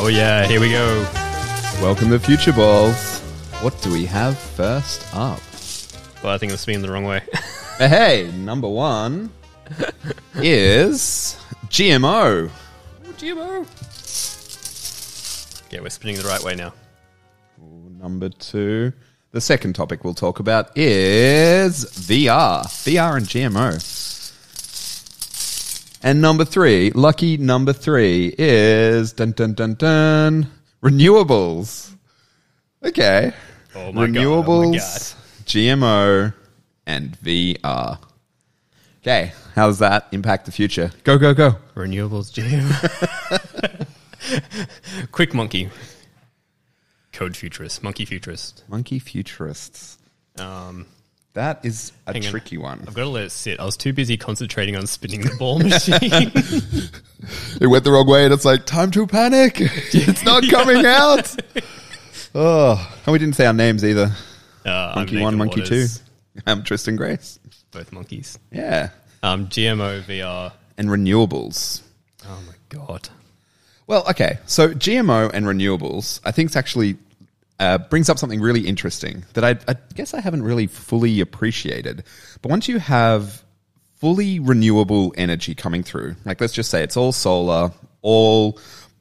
Oh yeah, here we go. Welcome to Future Balls. What do we have first up? Well, I think I'm spinning the wrong way. Hey, number one is GMO. GMO. Yeah, we're spinning the right way now. Number two, the second topic we'll talk about is VR. VR and GMO. And number three, lucky number three is dun dun dun dun renewables. Okay. Oh my God, renewables, oh my God. GMO, and VR. Okay, how does that impact the future? Go go go. Renewables GMO. Quick monkey. Code futurist. Monkey futurist. Monkey futurists. Um, That is a Hang on. tricky one. I've got to let it sit. I was too busy concentrating on spinning the ball machine. It went the wrong way, and it's like time to panic. it's not coming out. Oh, and we didn't say our names either. Uh, I'm Monkey Nathan one, monkey two. Waters. I'm Tristan Grace. Both monkeys. Yeah, Um, GMO VR. and renewables. Oh my god. Well, okay. So GMO and renewables, I think, it's actually uh, brings up something really interesting that I, I guess I haven't really fully appreciated. But once you have fully renewable energy coming through, like let's just say it's all solar, all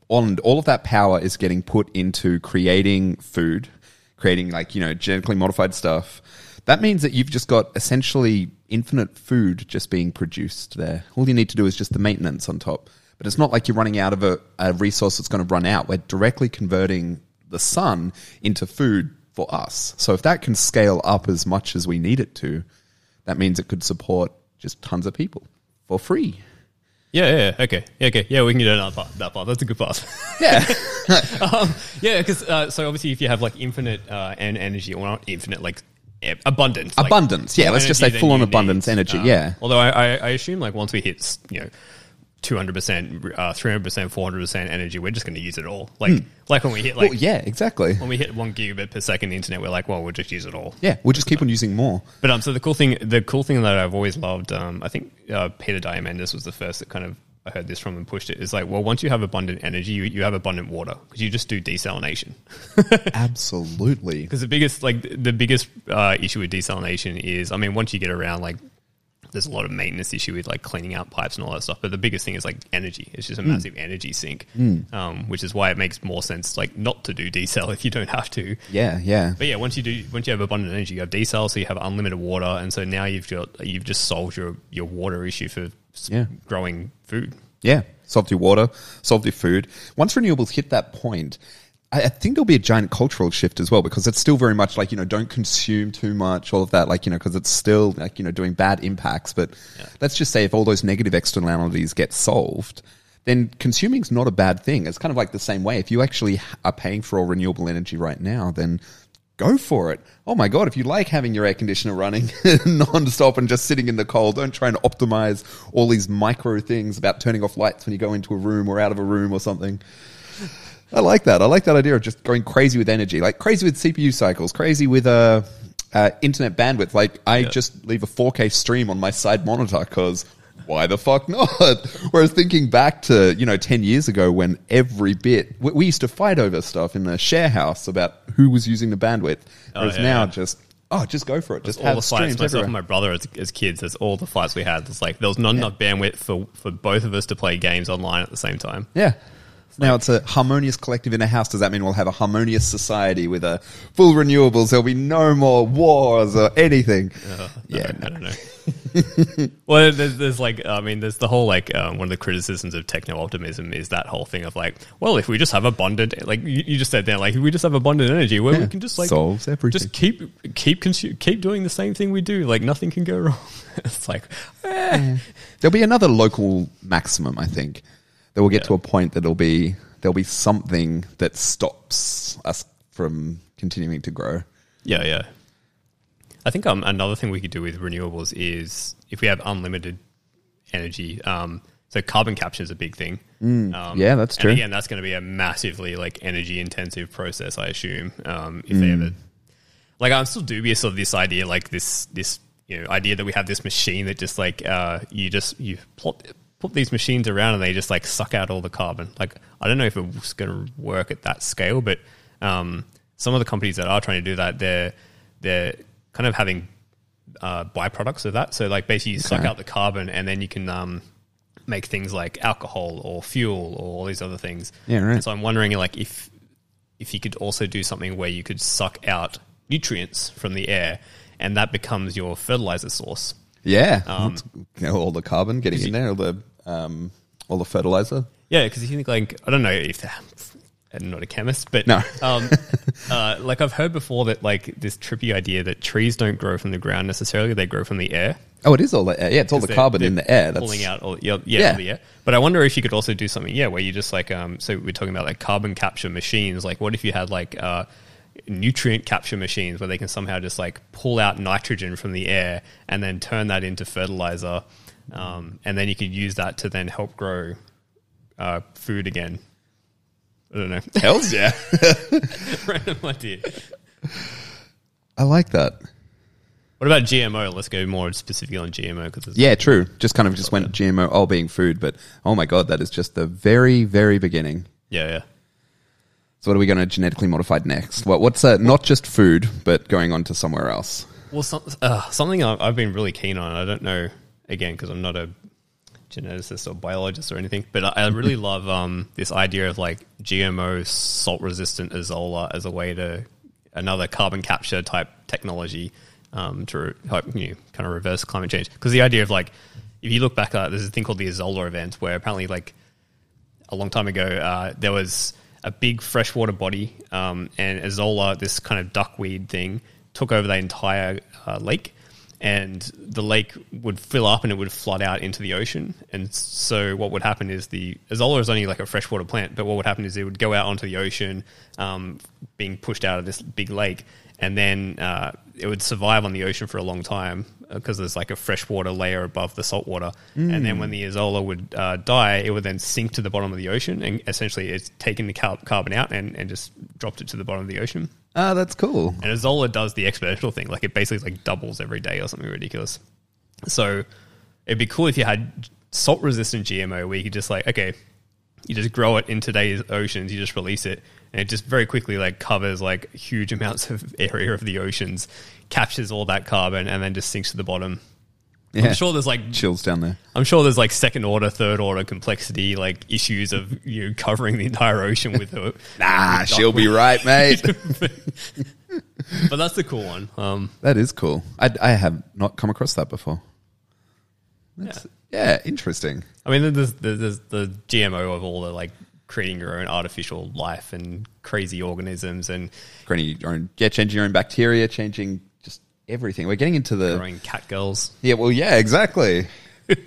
on all of that power is getting put into creating food, creating like you know genetically modified stuff. That means that you've just got essentially infinite food just being produced there. All you need to do is just the maintenance on top. But it's not like you're running out of a, a resource that's going to run out. We're directly converting the sun into food for us. So if that can scale up as much as we need it to, that means it could support just tons of people for free. Yeah, yeah, yeah, okay, yeah, okay, yeah. We can get that part. That part. That's a good part. Yeah. um, yeah, because uh, so obviously, if you have like infinite uh, and energy, or not infinite, like eh, abundance, like, Abundance, yeah, let's just say full on abundance need. energy, Um, yeah. Although I, I, I assume like once we hit you know. 200%, uh, 300%, 400% energy, we're just going to use it all. Like, like when we hit like well, yeah, exactly. when we hit one gigabit per second internet, we're like, well, we'll just use it all. Yeah, we'll just keep on using more. But um, so the cool thing, the cool thing that I've always loved, um, I think uh, Peter Diamandis was the first that kind of I heard this from and pushed it. Is like, well, once you have abundant energy, you, you have abundant water because you just do desalination. Absolutely. Because the biggest, like the biggest uh, issue with desalination is, I mean, once you get around like. There's a lot of maintenance issue with like cleaning out pipes and all that stuff, but the biggest thing is like energy. It's just a massive energy sink, um, which is why it makes more sense like not to do desal if you don't have to. Yeah, yeah. But yeah, once you do, once you have abundant energy, you have desal, so you have unlimited water, and so now you've got you've just solved your your water issue for Yeah. growing food. Yeah, solved your water, solved your food. Once renewables hit that point, I, I think there'll be a giant cultural shift as well because it's still very much like, you know, don't consume too much, all of that, like, you know, because it's still like, you know, doing bad impacts. But let's just say if all those negative externalities get solved, then consuming's not a bad thing. It's kind of like the same way. If you actually are paying for all renewable energy right now, then go for it. Oh my God, if you like having your air conditioner running non-stop and just sitting in the cold, don't try and optimize all these micro things about turning off lights when you go into a room or out of a room or something. I like that. I like that idea of just going crazy with energy, like crazy with CPU cycles, crazy with uh, uh, internet bandwidth. Like I just leave a 4K stream on my side monitor because why the fuck not? Whereas thinking back to you know 10 years ago when every bit we, we used to fight over stuff in the share house about who was using the bandwidth. Whereas yeah, now yeah. just oh just go for it. Just all the fights. Myself and my brother as, as kids, there's all the fights we had. It's like there was not enough bandwidth for for both of us to play games online at the same time. Yeah. Now it's a harmonious collective in a house. Does that mean we'll have a harmonious society with a full renewables? There'll be no more wars or anything. yeah, I don't know. well, there's, there's like, I mean, there's the whole like um, one of the criticisms of techno optimism is that whole thing of like, well, if we just have abundant, like you, you just said there, like if we just have abundant energy, well, we can just like Solves everything. just keep keep consu- keep doing the same thing we do, like nothing can go wrong. it's like, eh. There'll be another local maximum, I think. That we'll get Yeah. to a point that'll be there'll be something that stops us from continuing to grow. yeah, yeah. I think um, another thing we could do with renewables is if we have unlimited energy. Um, so carbon capture is a big thing. um, Mm. yeah, that's and true. again, that's going to be a massively like energy intensive process, I assume. Um, if Mm. they ever, like, I'm still dubious of this idea, like this this you know idea that we have this machine that just like uh, you just you plot put these machines around and they just like suck out all the carbon. Like I don't know if it's going to work at that scale, but um, some of the companies that are trying to do that, they're they're kind of having uh, byproducts of that. So like basically you suck out the carbon and then you can um, make things like alcohol or fuel or all these other things. Yeah, right. And so I'm wondering like if if you could also do something where you could suck out nutrients from the air and that becomes your fertilizer source. Yeah, Um, all the carbon getting in there, all the um, all the fertilizer. Yeah, because if you think like I don't know if I'm not a chemist, but No. um, uh, like I've heard before that like this trippy idea that trees don't grow from the ground necessarily; they grow from the air. Oh, it is all the air. Yeah, it's all the carbon in the air. That's pulling out all yeah, yeah, Yeah. all the air. But I wonder if you could also do something, yeah, where you just like um, so we're talking about like carbon capture machines. Like, what if you had like uh, nutrient capture machines where they can somehow just like pull out nitrogen from the air and then turn that into fertilizer, um, and then you could use that to then help grow uh, food again. I don't know. Hells yeah. Random idea. I like that. What about GMO? Let's go more specifically on GMO because Yeah, true. Just kind of just went GMO, all being food, but oh my god, that is just the very, very beginning. yeah, yeah. So what are we going to genetically modified next? What, what's uh, not just food, but going on to somewhere else? Well, some, uh, something I- I've been really keen on. I don't know again because I'm not a geneticist or biologist or anything, but I, I really love um, this idea of like GMO salt resistant azolla as a way to another carbon capture type technology um, to help you know, kind of reverse climate change. Because the idea of like if you look back at there's a thing called the Azolla event where apparently like a long time ago, uh, there was a big freshwater body, um, and Azolla, this kind of duckweed thing, took over the entire uh, lake, and the lake would fill up and it would flood out into the ocean. And so, what would happen is the azolla is only like a freshwater plant, but what would happen is it would go out onto the ocean, um, being pushed out of this big lake, and then uh, it would survive on the ocean for a long time because there's like a freshwater layer above the saltwater. And then when the Azolla would uh, die, it would then sink to the bottom of the ocean, and essentially it's taken the car- carbon out and, and just dropped it to the bottom of the ocean. Ah, that's cool. And Azolla does the exponential thing, like it basically like doubles every day or something ridiculous. So it'd be cool if you had salt resistant GMO where you could just like, okay, you just grow it in today's oceans, you just release it, and it just very quickly like covers like huge amounts of area of the oceans, captures all that carbon, and then just sinks to the bottom. Yeah. I'm sure there's like Chills down there. I'm sure there's like second order, third order complexity, like issues of you covering the entire ocean with it. Nah, she'll be right, mate. But that's the cool one. Um, that is cool. I, I have not come across that before. That's, yeah. interesting. I mean, there's, there's, there's the GMO of all the like creating your own artificial life and crazy organisms and Creating your own, yeah, changing your own bacteria, changing just everything. We're getting into the growing cat girls. Yeah, well, yeah, exactly.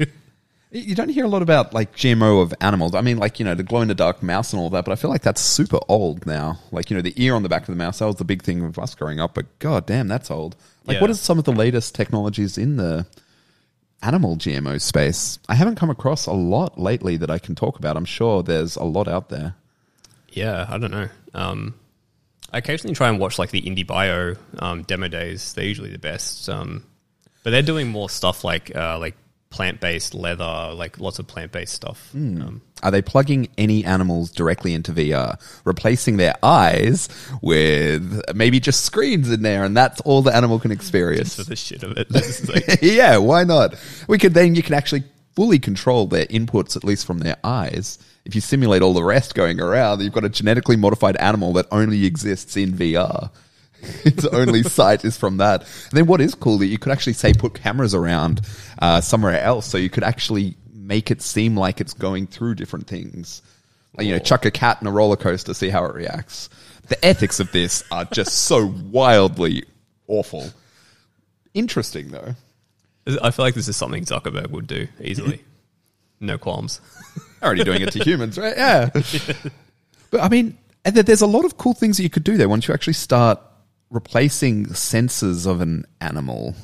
you don't hear a lot about like GMO of animals. I mean, like you know, the glow in the dark mouse and all that, but I feel like that's super old now. Like you know, the ear on the back of the mouse that was the big thing of us growing up. But god damn, that's old. Like, Yeah. what are some of the latest technologies in the animal GMO space? I haven't come across a lot lately that I can talk about. I'm sure there's a lot out there. Yeah, I don't know. Um, I occasionally try and watch like the IndieBio um, demo days. They're usually the best. Um, but they're doing more stuff like uh, like plant based leather, like lots of plant based stuff. Um, Are they plugging any animals directly into VR, replacing their eyes with maybe just screens in there, and that's all the animal can experience? just for the shit of it. Like- yeah, why not? We could then you can actually fully control their inputs at least from their eyes. If you simulate all the rest going around, you've got a genetically modified animal that only exists in VR. its only sight is from that. And then what is cool that you could actually say put cameras around uh, somewhere else, so you could actually make it seem like it's going through different things. Like, you know, chuck a cat in a roller coaster, see how it reacts. The ethics of this are just so wildly awful. Interesting though. I feel like this is something Zuckerberg would do easily. No qualms. already doing it to humans, right? Yeah. But I mean, and there's a lot of cool things that you could do there once you actually start replacing senses of an animal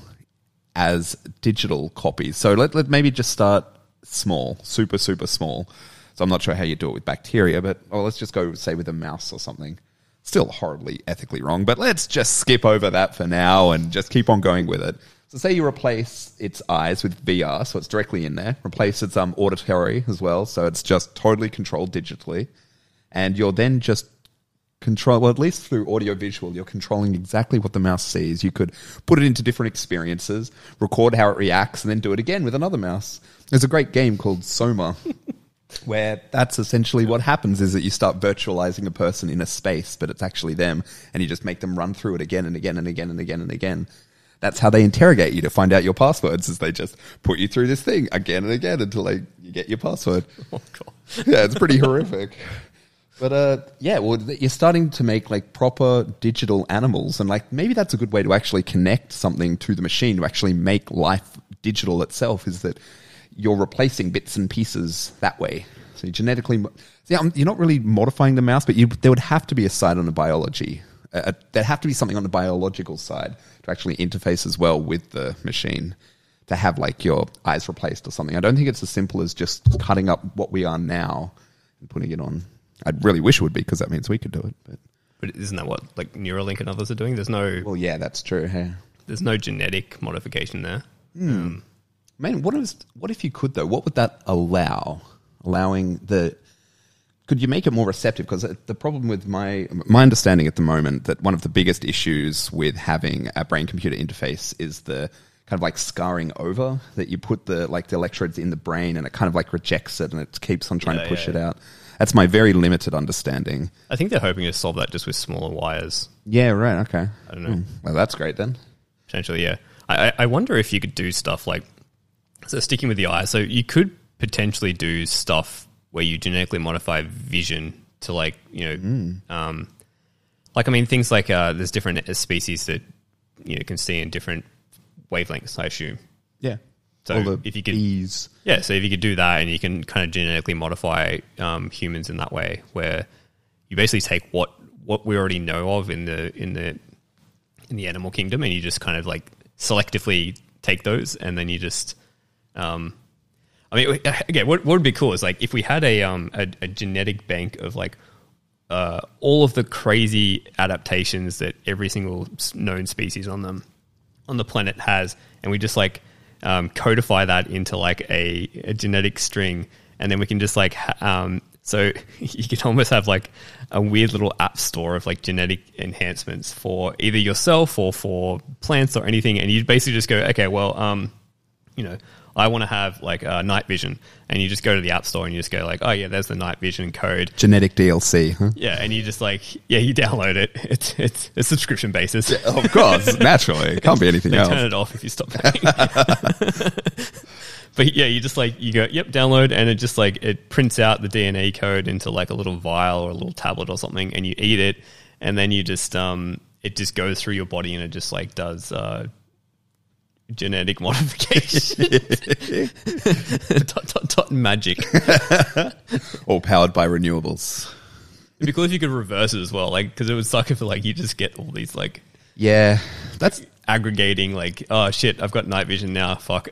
as digital copies. So let, let maybe just start small, super, super small. So I'm not sure how you do it with bacteria, but or let's just go say with a mouse or something. Still horribly ethically wrong, but let's just skip over that for now and just keep on going with it. So say you replace its eyes with VR, so it's directly in there. Replace its um, auditory as well, so it's just totally controlled digitally. And you're then just control, well, at least through audio visual, you're controlling exactly what the mouse sees. You could put it into different experiences, record how it reacts, and then do it again with another mouse. There's a great game called Soma. where that's essentially what happens is that you start virtualizing a person in a space, but it's actually them, and you just make them run through it again and again and again and again and again. That's how they interrogate you to find out your passwords. Is they just put you through this thing again and again until they you get your password. Oh god. Yeah, it's pretty horrific. But uh, yeah, well, you're starting to make like proper digital animals, and like maybe that's a good way to actually connect something to the machine to actually make life digital itself. Is that you're replacing bits and pieces that way? So you genetically, yeah, you're not really modifying the mouse, but you, there would have to be a side on the biology. Uh, uh, there'd have to be something on the biological side to actually interface as well with the machine to have like your eyes replaced or something. I don't think it's as simple as just cutting up what we are now and putting it on. I really wish it would be because that means we could do it. But But isn't that what like Neuralink and others are doing? There's no well, yeah, that's true. Hey. there's no genetic modification there. Hmm. Um, Man, what is what if you could though? What would that allow? Allowing the could you make it more receptive? Because uh, the problem with my my understanding at the moment that one of the biggest issues with having a brain computer interface is the kind of like scarring over that you put the like the electrodes in the brain and it kind of like rejects it and it keeps on trying Yeah, to push yeah, it yeah. out. That's my very limited understanding. I think they're hoping to solve that just with smaller wires. Yeah, right. Okay. I don't know. Well, that's great then. Potentially, yeah. I, I- I wonder if you could do stuff like so sticking with the eye. So you could potentially do stuff where you genetically modify vision to like you know, um, like I mean things like uh, there's different species that you know can see in different wavelengths. I assume. Yeah. So if you could- bees. Yeah, so if you could do that and you can kind of genetically modify um, humans in that way, where you basically take what what we already know of in the in the in the animal kingdom, and you just kind of like selectively take those, and then you just, um, I mean, again, what, what would be cool is like if we had a um a, a genetic bank of like uh, all of the crazy adaptations that every single known species on them on the planet has, and we just like um, codify that into like a, a genetic string, and then we can just like ha- um, so you can almost have like a weird little app store of like genetic enhancements for either yourself or for plants or anything, and you basically just go, okay, well, um, you know, I want to have like uh, night vision, and you just go to the app store and you just go like, oh yeah, there's the night vision code. Genetic DLC, huh? Yeah, and you just like yeah, you download it. It's it's a subscription basis. Of course, naturally. It can't be anything else. turn it off if you stop paying. but yeah, you just like you go, yep, download, and it just like it prints out the DNA code into like a little vial or a little tablet or something, and you eat it, and then you just um, it just goes through your body and it just like does uh, genetic modification. dot, dot, dot, magic. All powered by renewables. It'd be cool if you could reverse it as well, like because it would suck if like you just get all these like Yeah, that's aggregating like oh shit i've got night vision now fuck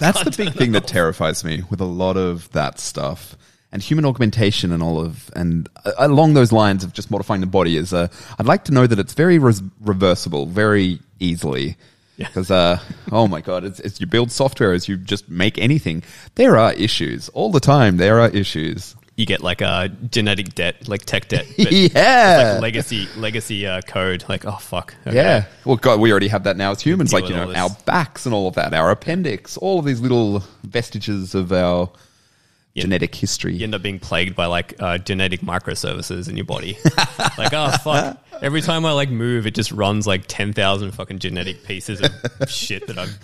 that's the big thing that terrifies me with a lot of that stuff and human augmentation and all of and uh, along those lines of just modifying the body is uh, I'd like to know that it's very res- reversible very easily. Yeah. Because, uh, oh my God, as, as you build software, as you just make anything, there are issues all the time. There are issues. you get like a genetic debt like tech debt yeah. like legacy legacy uh, code like oh fuck okay. Yeah. Well, God, we already have that now as humans. Like, you know, our backs and all of that, our appendix, all of these little vestiges of our Yeah. genetic history. you end up being plagued by like uh, genetic microservices in your body like oh fuck every time i like move it just runs like 10,000 fucking genetic pieces of shit that i've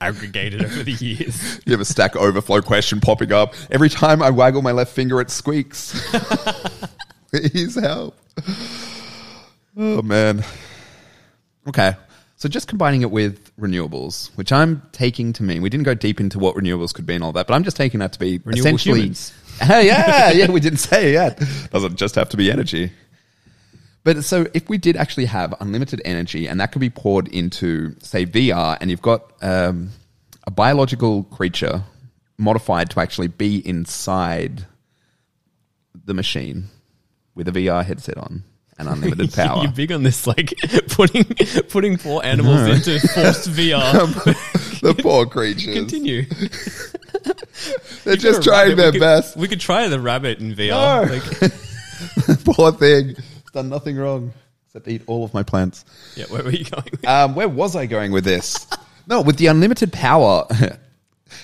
aggregated over the years You have a Stack Overflow question popping up. Every time I waggle my left finger, it squeaks. Please help. Oh, man. Okay. So just combining it with renewables, which I'm taking to mean, we didn't go deep into what renewables could be and all that, but I'm just taking that to be Renewable essentially. humans. Yeah, yeah, we didn't say it yet. Doesn't just have to be energy. But so if we did actually have unlimited energy and that could be poured into, say, VR, and you've got um, a biological creature modified to actually be inside the machine with a VR headset on, and unlimited power. You're big on this, like putting putting poor animals into forced VR. the poor creatures. Continue. They're just a trying rabbit, their we could, best. We could try the rabbit in VR. No. Like, poor thing. It's done nothing wrong except eat all of my plants. yeah, where were you going? With? Um, where was I going with this? no, with the unlimited power,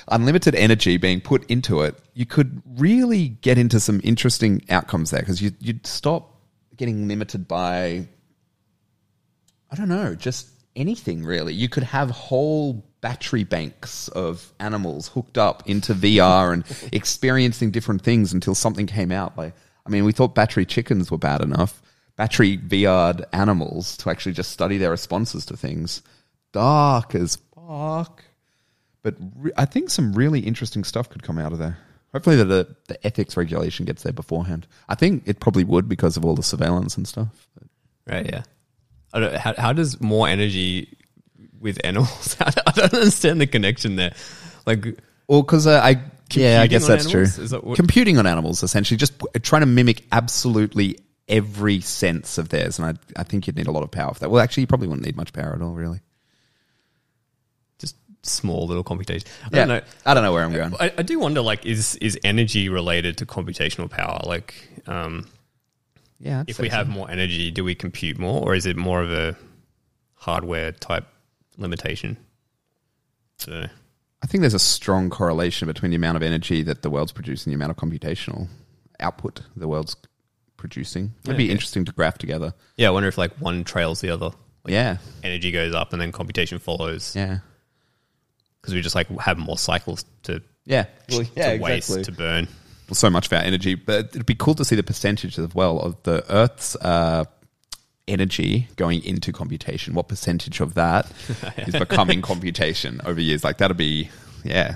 unlimited energy being put into it, you could really get into some interesting outcomes there because you, you'd stop getting limited by, I don't know, just anything really. You could have whole battery banks of animals hooked up into VR and experiencing different things until something came out. Like, I mean, we thought battery chickens were bad enough. Battery VR'd animals to actually just study their responses to things. Dark as fuck. But re- I think some really interesting stuff could come out of there. Hopefully, the, the the ethics regulation gets there beforehand. I think it probably would because of all the surveillance and stuff. Right, yeah. I don't, how, how does more energy with animals? I don't, understand the connection there. Like, Well, because uh, I yeah, I guess that's animals? true. That Computing on animals, essentially, just trying to mimic absolutely every sense of theirs, and I I think you'd need a lot of power for that. Well, actually, you probably wouldn't need much power at all, really. Just small little computation. I Yeah, don't know. I don't know where I'm going. I, I do wonder, like, is is energy related to computational power? Like, um, Yeah, if we so. have more energy, do we compute more, or is it more of a hardware type limitation? I. I think there's a strong correlation between the amount of energy that the world's producing, the amount of computational output the world's producing. It'd be Okay. interesting to graph together. Yeah, I wonder if like one trails the other. Like Yeah, energy goes up and then computation follows yeah, because we just like have more cycles to, yeah. Well, to waste to burn. so much of our energy, but it'd be cool to see the percentage as well of the Earth's uh, energy going into computation. What percentage of that is becoming computation over years? Like that'd be, yeah,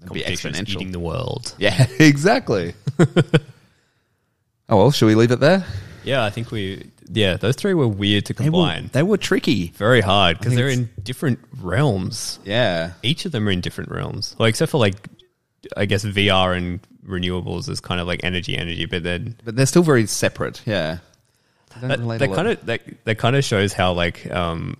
that'd be exponential. eating the world. yeah, exactly. oh well, should we leave it there? Yeah, I think we. Yeah, those three were weird to They were, combine. they were tricky. Very hard because think they're in different realms. Yeah, Each of them are in different realms. Well, except for like, I guess VR and renewables is kind of like energy, energy, but then but they're still very separate. Yeah, They don't that, relate a that lot. kind of that, that kind of shows how like um,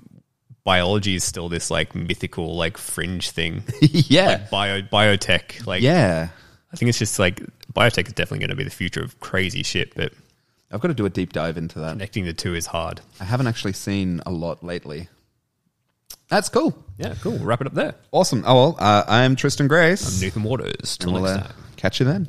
biology is still this like mythical like fringe thing. yeah, like bio biotech. Like yeah. I think it's just like biotech is definitely going to be the future of crazy shit, but I've got to do a deep dive into that. connecting the two is hard. I haven't actually seen a lot lately. That's cool. Yeah, cool. We'll wrap it up there. Awesome. Oh well, uh, I'm Tristan Grace. I'm Nathan Waters. Till And we'll, next uh, time. catch you then.